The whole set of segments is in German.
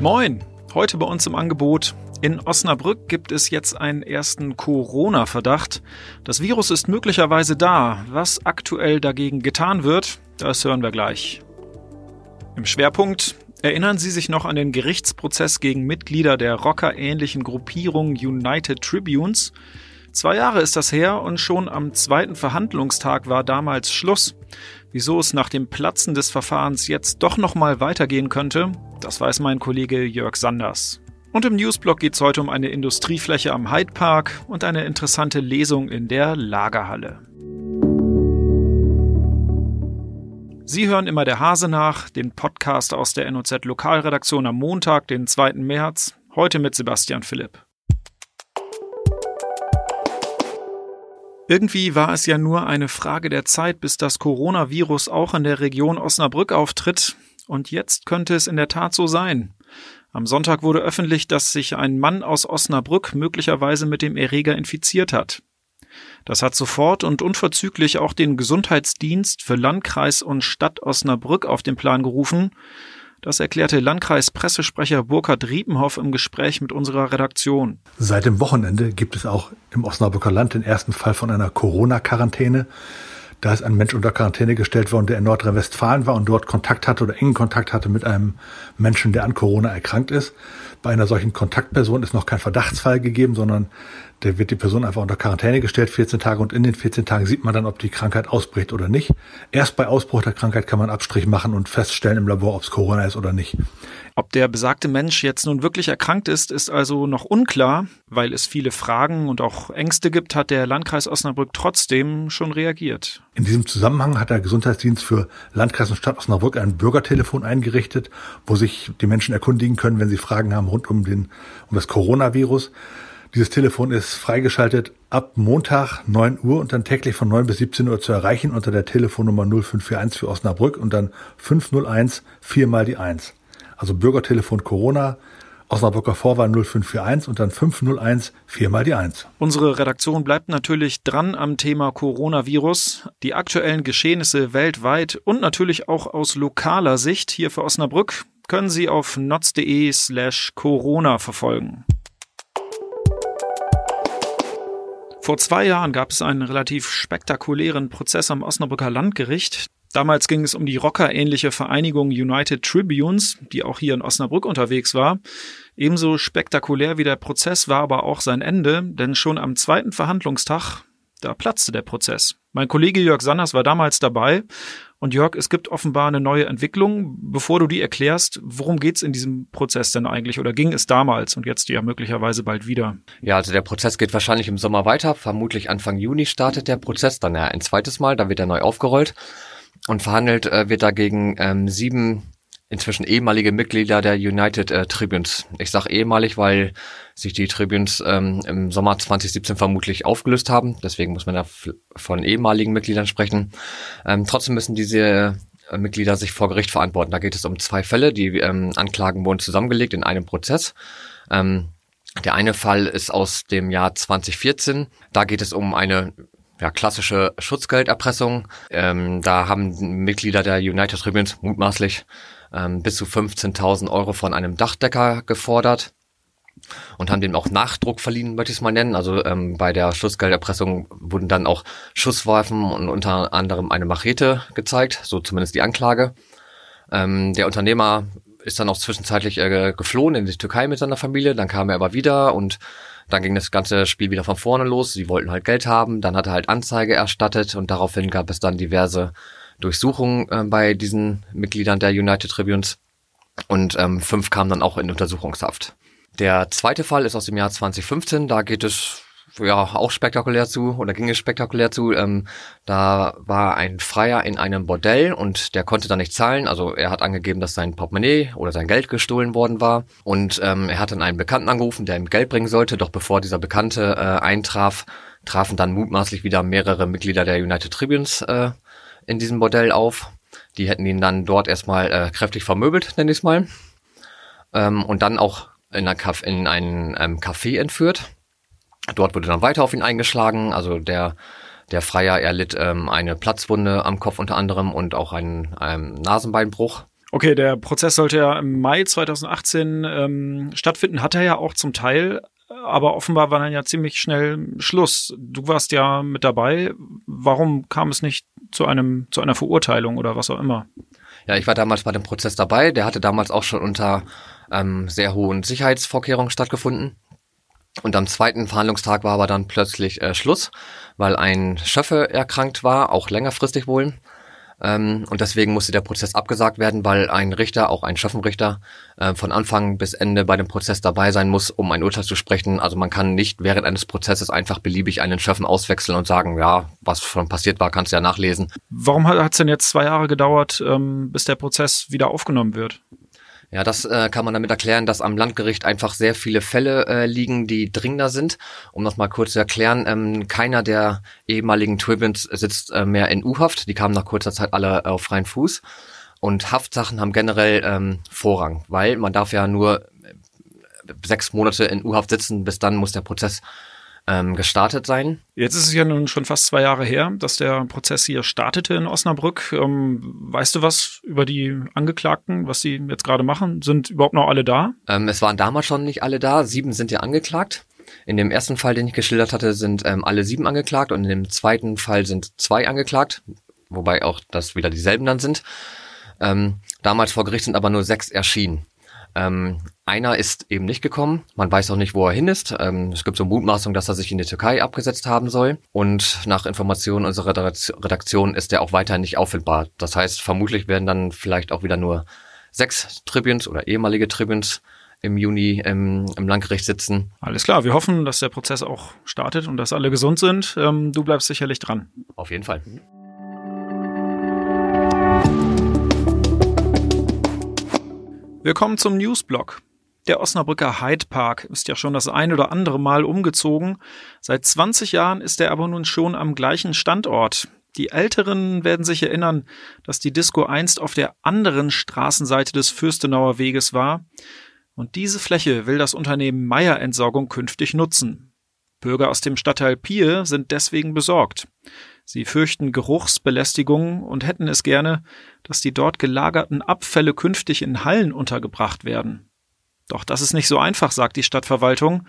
Moin! Heute bei uns im Angebot. In Osnabrück gibt es jetzt einen ersten Corona-Verdacht. Das Virus ist möglicherweise da. Was aktuell dagegen getan wird, das hören wir gleich. Im Schwerpunkt erinnern Sie sich noch an den Gerichtsprozess gegen Mitglieder der rockerähnlichen Gruppierung United Tribunes? Zwei Jahre ist das her und schon am zweiten Verhandlungstag war damals Schluss. Wieso es nach dem Platzen des Verfahrens jetzt doch nochmal weitergehen könnte, das weiß mein Kollege Jörg Sanders. Und im Newsblog geht es heute um eine Industriefläche am Hyde Park und eine interessante Lesung in der Lagerhalle. Sie hören immer der Hase nach, den Podcast aus der NOZ Lokalredaktion am Montag, den 2. März, heute mit Sebastian Philipp. Irgendwie war es ja nur eine Frage der Zeit, bis das Coronavirus auch in der Region Osnabrück auftritt. Und jetzt könnte es in der Tat so sein. Am Sonntag wurde öffentlich, dass sich ein Mann aus Osnabrück möglicherweise mit dem Erreger infiziert hat. Das hat sofort und unverzüglich auch den Gesundheitsdienst für Landkreis und Stadt Osnabrück auf den Plan gerufen das erklärte Landkreispressesprecher Burkhard Riepenhoff im Gespräch mit unserer Redaktion. Seit dem Wochenende gibt es auch im Osnabrücker Land den ersten Fall von einer Corona-Quarantäne. Da ist ein Mensch unter Quarantäne gestellt worden, der in Nordrhein-Westfalen war und dort Kontakt hatte oder engen Kontakt hatte mit einem Menschen, der an Corona erkrankt ist. Bei einer solchen Kontaktperson ist noch kein Verdachtsfall gegeben, sondern der wird die Person einfach unter Quarantäne gestellt, 14 Tage, und in den 14 Tagen sieht man dann, ob die Krankheit ausbricht oder nicht. Erst bei Ausbruch der Krankheit kann man Abstrich machen und feststellen im Labor, ob es Corona ist oder nicht. Ob der besagte Mensch jetzt nun wirklich erkrankt ist, ist also noch unklar. Weil es viele Fragen und auch Ängste gibt, hat der Landkreis Osnabrück trotzdem schon reagiert. In diesem Zusammenhang hat der Gesundheitsdienst für Landkreis und Stadt Osnabrück ein Bürgertelefon eingerichtet, wo sich die Menschen erkundigen können, wenn sie Fragen haben rund um, den, um das Coronavirus. Dieses Telefon ist freigeschaltet ab Montag 9 Uhr und dann täglich von 9 bis 17 Uhr zu erreichen unter der Telefonnummer 0541 für Osnabrück und dann 501 viermal die 1. Also Bürgertelefon Corona, Osnabrücker Vorwahl 0541 und dann 501 viermal die 1. Unsere Redaktion bleibt natürlich dran am Thema Coronavirus, die aktuellen Geschehnisse weltweit und natürlich auch aus lokaler Sicht hier für Osnabrück können Sie auf notz.de slash Corona verfolgen. Vor zwei Jahren gab es einen relativ spektakulären Prozess am Osnabrücker Landgericht. Damals ging es um die rockerähnliche Vereinigung United Tribunes, die auch hier in Osnabrück unterwegs war. Ebenso spektakulär wie der Prozess war aber auch sein Ende, denn schon am zweiten Verhandlungstag, da platzte der Prozess. Mein Kollege Jörg Sanders war damals dabei und Jörg, es gibt offenbar eine neue Entwicklung. Bevor du die erklärst, worum geht's in diesem Prozess denn eigentlich oder ging es damals und jetzt ja möglicherweise bald wieder? Ja, also der Prozess geht wahrscheinlich im Sommer weiter. Vermutlich Anfang Juni startet der Prozess dann ja ein zweites Mal, dann wird er neu aufgerollt und verhandelt äh, wird dagegen ähm, sieben inzwischen ehemalige Mitglieder der United äh, Tribunes. Ich sage ehemalig, weil sich die Tribunes ähm, im Sommer 2017 vermutlich aufgelöst haben. Deswegen muss man da von ehemaligen Mitgliedern sprechen. Ähm, trotzdem müssen diese äh, Mitglieder sich vor Gericht verantworten. Da geht es um zwei Fälle. Die ähm, Anklagen wurden zusammengelegt in einem Prozess. Ähm, der eine Fall ist aus dem Jahr 2014. Da geht es um eine ja, klassische Schutzgelderpressung. Ähm, da haben Mitglieder der United Tribunes mutmaßlich ähm, bis zu 15.000 Euro von einem Dachdecker gefordert und haben dem auch Nachdruck verliehen, möchte ich es mal nennen. Also ähm, bei der Schutzgelderpressung wurden dann auch Schusswaffen und unter anderem eine Machete gezeigt, so zumindest die Anklage. Ähm, der Unternehmer ist dann auch zwischenzeitlich äh, geflohen in die Türkei mit seiner Familie, dann kam er aber wieder und dann ging das ganze Spiel wieder von vorne los. Sie wollten halt Geld haben, dann hat er halt Anzeige erstattet und daraufhin gab es dann diverse Durchsuchungen äh, bei diesen Mitgliedern der United Tribunes und ähm, fünf kamen dann auch in Untersuchungshaft. Der zweite Fall ist aus dem Jahr 2015, da geht es ja auch spektakulär zu oder ging es spektakulär zu. Ähm, da war ein Freier in einem Bordell und der konnte da nicht zahlen. Also er hat angegeben, dass sein Portemonnaie oder sein Geld gestohlen worden war. Und ähm, er hat dann einen Bekannten angerufen, der ihm Geld bringen sollte. Doch bevor dieser Bekannte äh, eintraf, trafen dann mutmaßlich wieder mehrere Mitglieder der United Tribunes äh, in diesem Bordell auf. Die hätten ihn dann dort erstmal äh, kräftig vermöbelt, nenne ich es mal. Ähm, und dann auch in, einer Caf in einen ähm, Café entführt. Dort wurde dann weiter auf ihn eingeschlagen. Also der, der Freier erlitt ähm, eine Platzwunde am Kopf unter anderem und auch einen, einen Nasenbeinbruch. Okay, der Prozess sollte ja im Mai 2018 ähm, stattfinden, hat er ja auch zum Teil, aber offenbar war dann ja ziemlich schnell Schluss. Du warst ja mit dabei. Warum kam es nicht zu einem zu einer Verurteilung oder was auch immer? Ja, ich war damals bei dem Prozess dabei. Der hatte damals auch schon unter ähm, sehr hohen Sicherheitsvorkehrungen stattgefunden. Und am zweiten Verhandlungstag war aber dann plötzlich äh, Schluss, weil ein Schöffe erkrankt war, auch längerfristig wohl. Ähm, und deswegen musste der Prozess abgesagt werden, weil ein Richter, auch ein Schöffenrichter, äh, von Anfang bis Ende bei dem Prozess dabei sein muss, um ein Urteil zu sprechen. Also man kann nicht während eines Prozesses einfach beliebig einen Schöffen auswechseln und sagen, ja, was schon passiert war, kannst du ja nachlesen. Warum hat es denn jetzt zwei Jahre gedauert, ähm, bis der Prozess wieder aufgenommen wird? Ja, das äh, kann man damit erklären, dass am Landgericht einfach sehr viele Fälle äh, liegen, die dringender sind. Um das mal kurz zu erklären, ähm, keiner der ehemaligen Tribunals sitzt äh, mehr in U-Haft. Die kamen nach kurzer Zeit alle auf freien Fuß. Und Haftsachen haben generell ähm, Vorrang, weil man darf ja nur äh, sechs Monate in U-Haft sitzen, bis dann muss der Prozess ähm, gestartet sein. Jetzt ist es ja nun schon fast zwei Jahre her, dass der Prozess hier startete in Osnabrück. Ähm, weißt du was über die Angeklagten, was sie jetzt gerade machen? Sind überhaupt noch alle da? Ähm, es waren damals schon nicht alle da. Sieben sind ja angeklagt. In dem ersten Fall, den ich geschildert hatte, sind ähm, alle sieben angeklagt und in dem zweiten Fall sind zwei angeklagt, wobei auch das wieder dieselben dann sind. Ähm, damals vor Gericht sind aber nur sechs erschienen. Ähm, einer ist eben nicht gekommen. Man weiß auch nicht, wo er hin ist. Ähm, es gibt so Mutmaßung, dass er sich in die Türkei abgesetzt haben soll. Und nach Informationen unserer Redaktion ist er auch weiterhin nicht auffindbar. Das heißt, vermutlich werden dann vielleicht auch wieder nur sechs Tribunes oder ehemalige Tribunes im Juni im, im Landgericht sitzen. Alles klar, wir hoffen, dass der Prozess auch startet und dass alle gesund sind. Ähm, du bleibst sicherlich dran. Auf jeden Fall. Willkommen zum Newsblog. Der Osnabrücker Hyde Park ist ja schon das ein oder andere Mal umgezogen. Seit 20 Jahren ist er aber nun schon am gleichen Standort. Die Älteren werden sich erinnern, dass die Disco einst auf der anderen Straßenseite des Fürstenauer Weges war. Und diese Fläche will das Unternehmen Meier Entsorgung künftig nutzen. Bürger aus dem Stadtteil Pier sind deswegen besorgt. Sie fürchten Geruchsbelästigung und hätten es gerne, dass die dort gelagerten Abfälle künftig in Hallen untergebracht werden. Doch das ist nicht so einfach, sagt die Stadtverwaltung.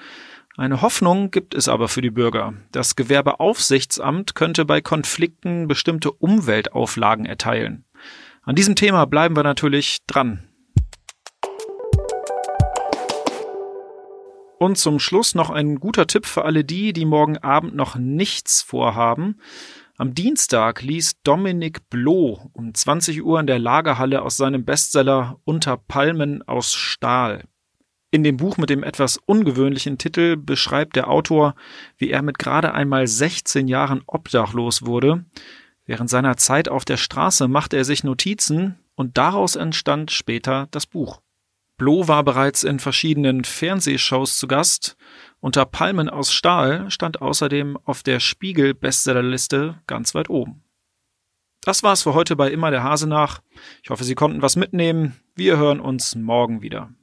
Eine Hoffnung gibt es aber für die Bürger. Das Gewerbeaufsichtsamt könnte bei Konflikten bestimmte Umweltauflagen erteilen. An diesem Thema bleiben wir natürlich dran. Und zum Schluss noch ein guter Tipp für alle die, die morgen Abend noch nichts vorhaben. Am Dienstag ließ Dominik Bloh um 20 Uhr in der Lagerhalle aus seinem Bestseller Unter Palmen aus Stahl. In dem Buch mit dem etwas ungewöhnlichen Titel beschreibt der Autor, wie er mit gerade einmal 16 Jahren obdachlos wurde. Während seiner Zeit auf der Straße machte er sich Notizen und daraus entstand später das Buch. Bloh war bereits in verschiedenen Fernsehshows zu Gast unter Palmen aus Stahl stand außerdem auf der Spiegel-Bestsellerliste ganz weit oben. Das war's für heute bei Immer der Hase nach. Ich hoffe, Sie konnten was mitnehmen. Wir hören uns morgen wieder.